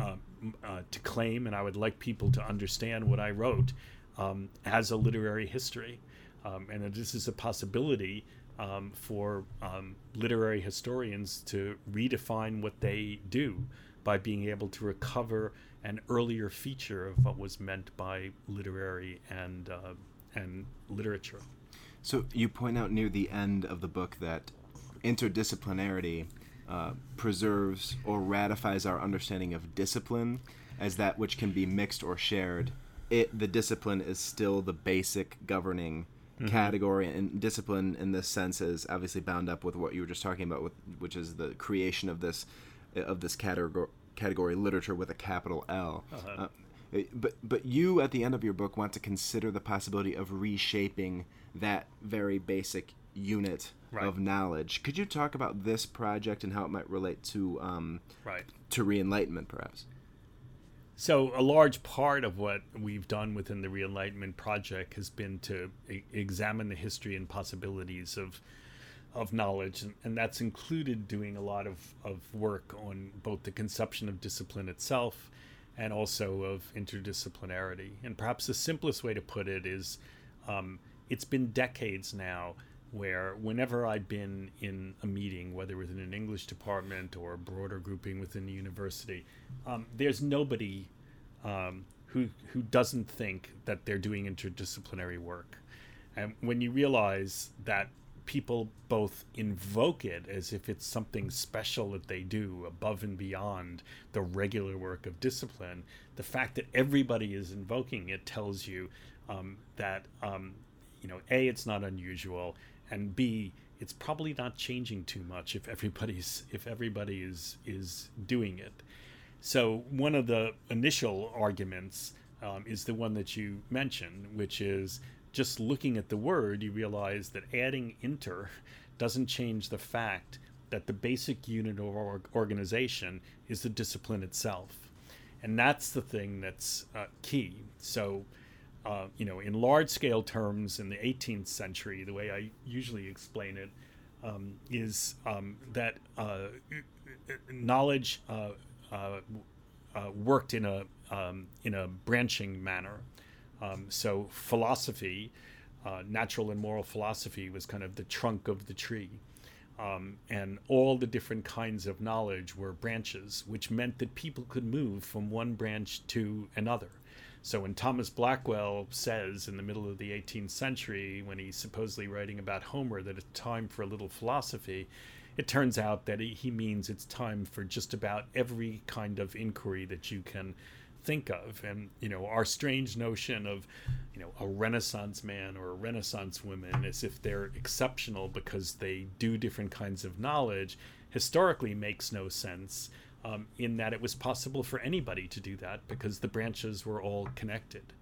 uh, uh, to claim and I would like people to understand what I wrote um, as a literary history. Um, and this is a possibility um, for um, literary historians to redefine what they do by being able to recover an earlier feature of what was meant by literary and uh, and literature. So you point out near the end of the book that interdisciplinarity uh, preserves or ratifies our understanding of discipline as that which can be mixed or shared. It the discipline is still the basic governing mm-hmm. category, and discipline in this sense is obviously bound up with what you were just talking about, with which is the creation of this of this category category literature with a capital L. Uh-huh. Uh, but but you at the end of your book want to consider the possibility of reshaping that very basic unit Right. of knowledge. Could you talk about this project and how it might relate to um, Right. to re-enlightenment, perhaps? So, a large part of what we've done within the Re-Enlightenment Project has been to e- examine the history and possibilities of of knowledge, and, and that's included doing a lot of, of work on both the conception of discipline itself and also of interdisciplinarity. And perhaps the simplest way to put it is um, it's been decades now where whenever I've been in a meeting, whether within an English department or a broader grouping within the university, um, there's nobody um, who who doesn't think that they're doing interdisciplinary work. And when you realize that people both invoke it as if it's something special that they do above and beyond the regular work of discipline, the fact that everybody is invoking it tells you um, that um, you know a it's not unusual, and b it's probably not changing too much if everybody's if everybody is is doing it. So one of the initial arguments um, is the one that you mentioned, which is just looking at the word, you realize that adding inter (laughs) doesn't change the fact that the basic unit of or- organization is the discipline itself. And that's the thing that's uh, key. So, uh, you know, in large scale terms in the 18th century, the way I usually explain it um, is um, that uh, knowledge uh, uh, uh, worked in a um, in a branching manner. Um, so philosophy, uh, natural and moral philosophy, was kind of the trunk of the tree, um, and all the different kinds of knowledge were branches, which meant that people could move from one branch to another. So when Thomas Blackwell says in the middle of the 18th century, when he's supposedly writing about Homer, that it's time for a little philosophy, it turns out that he means it's time for just about every kind of inquiry that you can think of. And you know our strange notion of you know a renaissance man or a renaissance woman as if they're exceptional because they do different kinds of knowledge historically makes no sense um, in that it was possible for anybody to do that because the branches were all connected.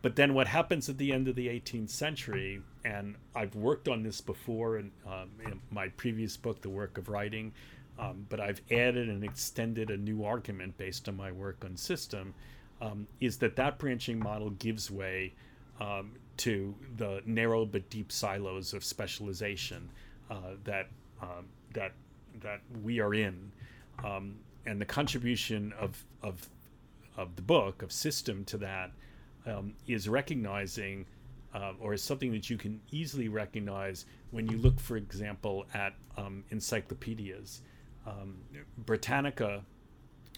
But then what happens at the end of the 18th century and i've worked on this before in, um, in my previous book the work of writing um, but I've added and extended a new argument based on my work on system, um, is that that branching model gives way um, to the narrow but deep silos of specialization uh, that um, that that we are in, um, and the contribution of of of the book of system to that um, is recognizing. Uh, or is something that you can easily recognize when you look, for example, at encyclopedias um, Britannica,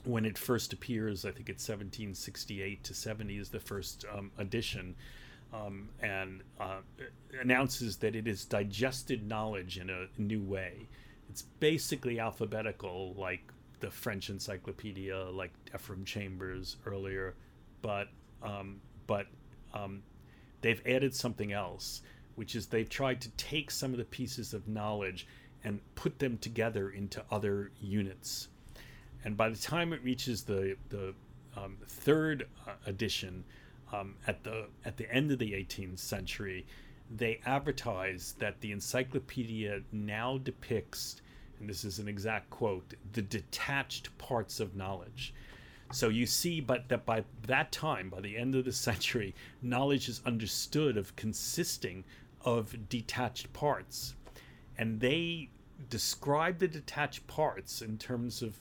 when it first appears, I think it's 1768 to 70 is the first um, edition, um, and uh, announces that it is digested knowledge in a new way. It's basically alphabetical, like the French encyclopedia, like Ephraim Chambers earlier, but um, but um, they've added something else, which is they've tried to take some of the pieces of knowledge and put them together into other units. And by the time it reaches the the um, third uh, edition, um, at the at the end of the 18th century, they advertise that the encyclopedia now depicts, and this is an exact quote, the detached parts of knowledge. So you see, but that by that time, by the end of the (laughs) century, knowledge is understood of consisting of detached parts and they describe the detached parts in terms of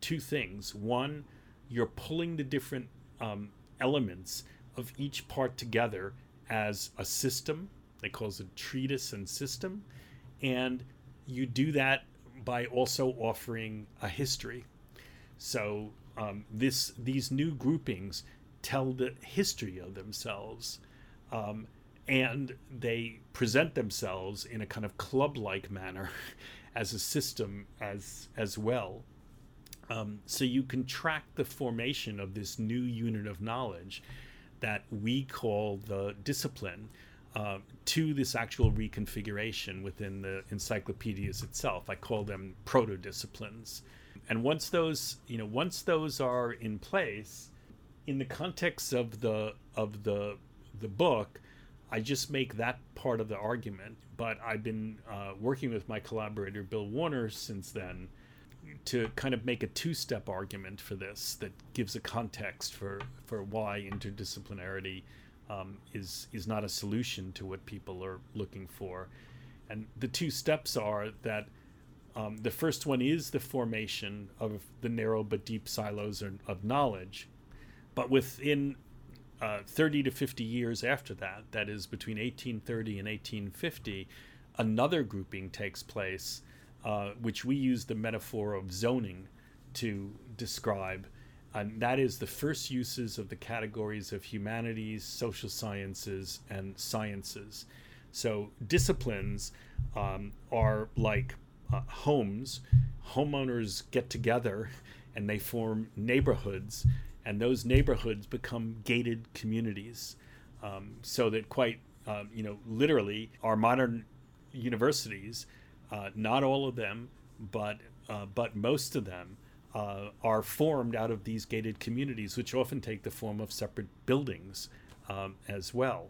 two things. One, you're pulling the different um, elements of each part together as a system. They call it a treatise and system, and you do that by also offering a history. So um, this these new groupings tell the history of themselves. Um, and they present themselves in a kind of club-like manner (laughs) as a system as as well um, so you can track the formation of this new unit of knowledge that we call the discipline uh, to this actual reconfiguration within the encyclopedias itself i call them proto disciplines and once those you know once those are in place in the context of the of the the book I just make that part of the argument. But I've been uh, working with my collaborator Bill Warner since then to kind of make a two-step argument for this that gives a context for for why interdisciplinarity um, is is not a solution to what people are looking for. And the two steps are that um, the first one is the formation of the narrow but deep silos of knowledge, but within uh, 30 to 50 years after that, that is between 1830 and 1850, another grouping takes place, uh, which we use the metaphor of zoning to describe. And that is the first uses of the categories of humanities, social sciences, and sciences. So disciplines um, are like uh, homes. Homeowners get together and they form neighborhoods and those neighborhoods become gated communities. Um, so that quite, um, you know, literally, our modern universities, uh, not all of them, but uh, but most of them uh, are formed out of these gated communities, which often take the form of separate buildings um, as well.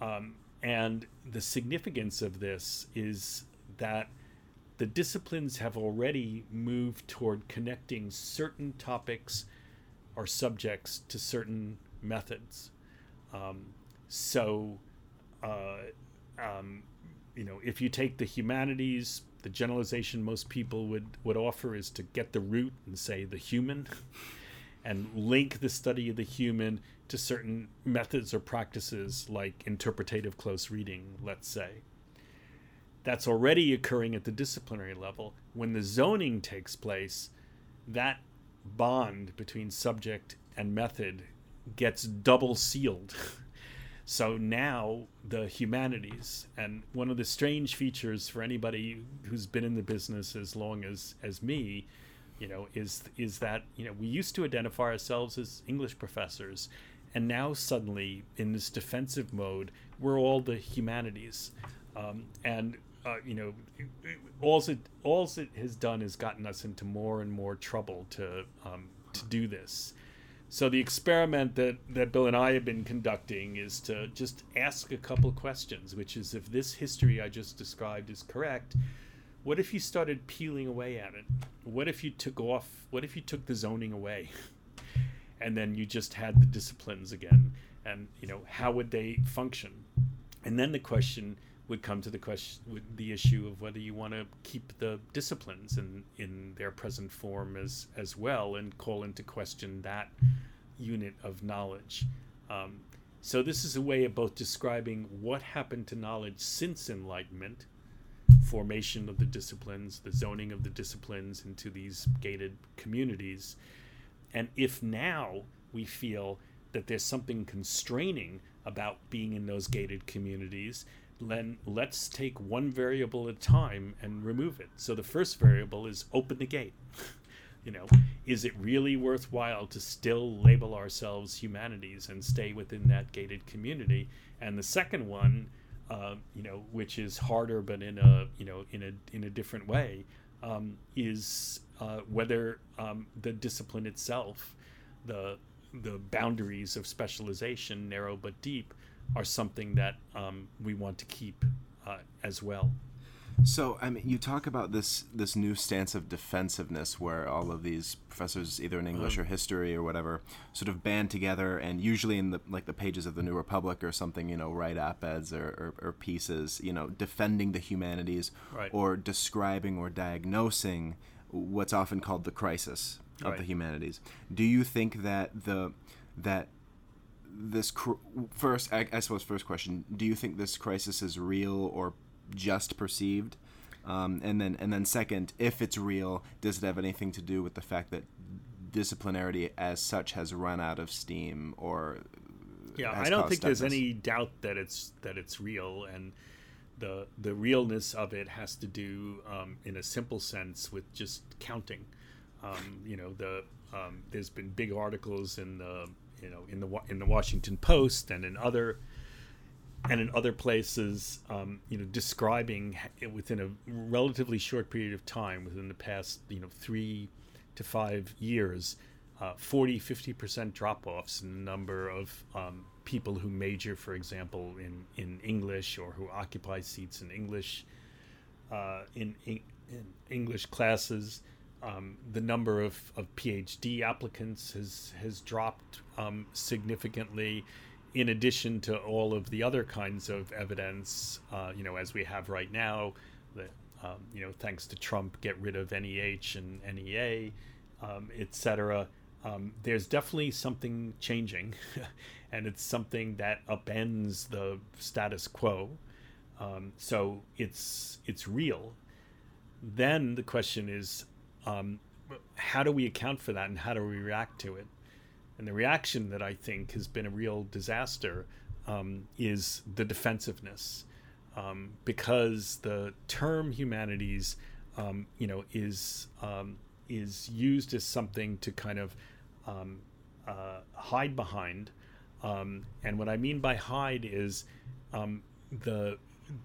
Um, and the significance of this is that the disciplines have already moved toward connecting certain topics or subjects to certain methods. Um, so, uh, um, you know, if you take the humanities, the generalization most people would, would offer is to get the root and say the human (laughs) and link the study of the human to certain methods or practices like interpretative close reading, let's say. That's already occurring at the disciplinary level. When the zoning takes place, that bond between subject and method gets double sealed. (laughs) so now the humanities, and one of the strange features for anybody who's been in the business as long as as me, you know, is is that you know we used to identify ourselves as English professors, and now suddenly in this defensive mode, we're all the humanities, um, and uh, you know, all it all it has done is gotten us into more and more trouble to um, to do this. So the experiment that that Bill and I have been conducting is to just ask a couple questions, which is if this history I just described is correct, what if you started peeling away at it? What if you took off? What if you took the zoning away, (laughs) and then you just had the disciplines again? And you know, how would they function? And then the question would come to the question the issue of whether you want to keep the disciplines in in their present form as as well and call into question that unit of knowledge. Um, so this is a way of both describing what happened to knowledge since enlightenment formation of the disciplines the zoning of the disciplines into these gated communities and if now we feel that there's something constraining about being in those gated communities then let's take one variable at a time and remove it. So the first variable is open the gate. (laughs) you know, is it really worthwhile to still label ourselves humanities and stay within that gated community? And the second one, uh, you know, which is harder but in a you know in a in a different way, um, is uh, whether um, the discipline itself, the the boundaries of specialization, narrow but deep, are something that um, we want to keep uh, as well. So, I mean, you talk about this this new stance of defensiveness, where all of these professors, either in English um, or history or whatever, sort of band together, and usually in the like the pages of the New Republic or something, you know, write op-eds or, or, or pieces, you know, defending the humanities right. or describing or diagnosing what's often called the crisis of right. the humanities. Do you think that the that this cr- first, I, I, suppose, first question: Do you think this crisis is real or just perceived? Um, and then, and then, second, if it's real, does it have anything to do with the fact that disciplinarity, as such, has run out of steam, or yeah, I don't think there's any doubt that it's that it's real, and the the realness of it has to do, um, in a simple sense, with just counting. Um, you know, the um, there's been big articles in the you know in the in the Washington Post and in other and in other places, um, you know, describing within a relatively short period of time, within the past, you know, three to five years, uh, 40, 50% drop offs in the number of um, people who major, for example, in, in English or who occupy seats in English uh, in, in, in, English classes. Um, the number of, of PhD applicants has has dropped um, significantly. In addition to all of the other kinds of evidence, uh, you know, as we have right now, that um, you know, thanks to Trump, get rid of NEH and NEA, um, etc. Um, there's definitely something changing, (laughs) and it's something that upends the status quo. Um, so it's it's real. Then the question is, um, how do we account for that, and how do we react to it? And the reaction that I think has been a real disaster um, is the defensiveness, um, because the term humanities, um, you know, is um, is used as something to kind of um, uh, hide behind. And what I mean by hide is the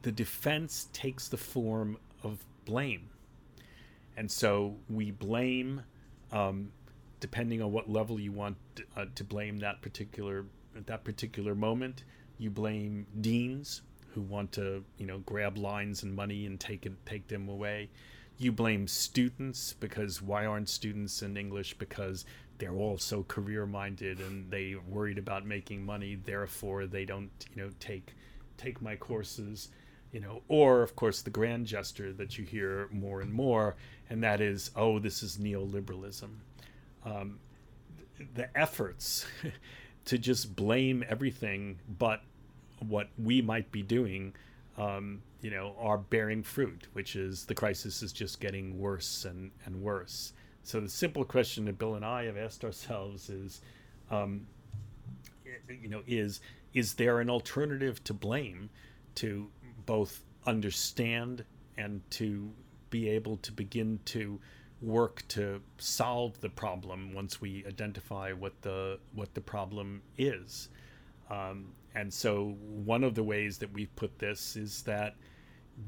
the defense takes the form of blame, and so we blame, um, depending on what level you want to, uh, to blame that particular at that particular moment. You blame deans who want to you know grab lines and money and take it take them away you blame students because why aren't students in English? Because they're all so career minded and they worried about making money, therefore they don't, you know, take take my courses, you know, or of course the grand gesture that you hear more and more, and that is, oh, this is neoliberalism. Um, the efforts (laughs) to just blame everything but what we might be doing um, you know, are bearing fruit, which is the crisis is just getting worse and, and worse. So the simple question that Bill and I have asked ourselves is, um, you know, is is there an alternative to blame to both understand and to be able to begin to work to solve the problem once we identify what the what the problem is. Um, and so one of the ways that we've put this is that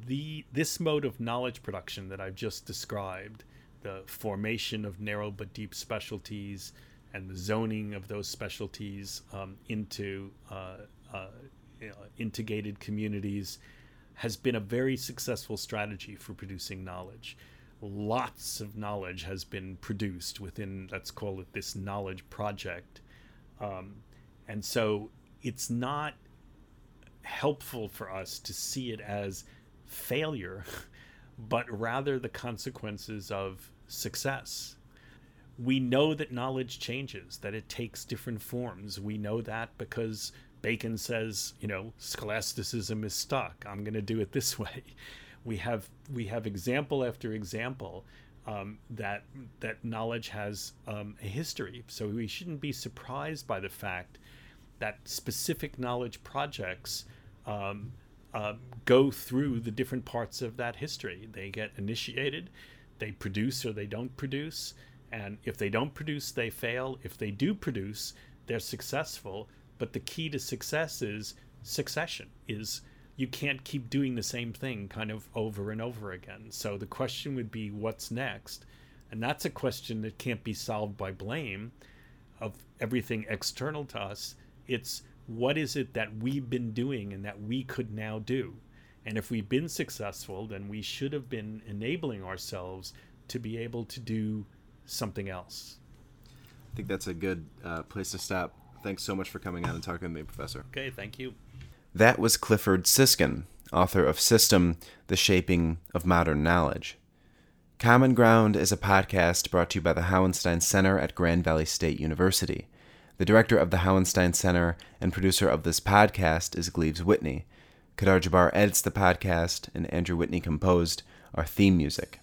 the this mode of knowledge production that I've just described, the formation of narrow but deep specialties and the zoning of those specialties um, into uh, uh, integrated communities, has been a very successful strategy for producing knowledge. Lots of knowledge has been produced within, let's call it this knowledge project. Um, and so it's not helpful for us to see it as failure, (laughs) but rather the consequences of success. We know that knowledge changes, that it takes different forms. We know that because Bacon says, you know, scholasticism is stuck. I'm going to do it this (laughs) way. We have we have example after example um, that that knowledge has um, a history. So we shouldn't be surprised by the fact that specific knowledge projects um, uh, go through the different parts of that history. They get initiated, they produce or they don't produce, and if they don't produce, they fail. If they do produce, they're successful. But the key to success is succession. Is you can't keep doing the same thing kind of over and over again. So the question would be, what's next? And that's a question that can't be solved by blame of everything external to us. It's what is it that we've been doing and that we could now do? And if we've been successful, then we should have been enabling ourselves to be able to do something else. I think that's a good uh, place to stop. Thanks so much for coming on and talking with me, Professor. Okay, thank you. That was Clifford Siskin, author of System The Shaping of Modern Knowledge. Common Ground is a podcast brought to you by the Hauenstein Center at Grand Valley State University. The director of the Hauenstein Center and producer of this podcast is Gleaves Whitney. Kadar Jabbar edits the podcast, and Andrew Whitney composed our theme music.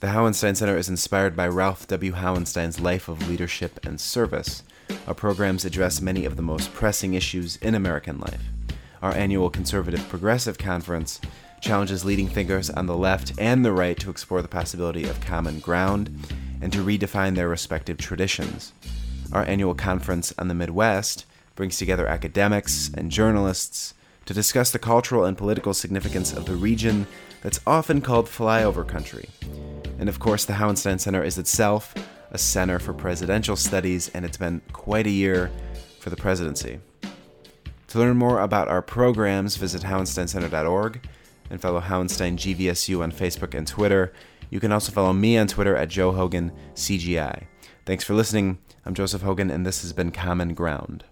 The Hauenstein Center is inspired by Ralph W. Hauenstein's life of leadership and service. Our programs address many of the most pressing issues in American life. Our annual Conservative Progressive Conference challenges leading thinkers on the left and the right to explore the possibility of common ground and to redefine their respective traditions. Our annual conference on the Midwest brings together academics and journalists to discuss the cultural and political significance of the region that's often called flyover country. And of course, the Hauenstein Center is itself a center for presidential studies, and it's been quite a year for the presidency. To learn more about our programs, visit hauensteincenter.org and follow Hauenstein GVSU on Facebook and Twitter. You can also follow me on Twitter at Joe Hogan CGI. Thanks for listening. I'm Joseph Hogan, and this has been Common Ground.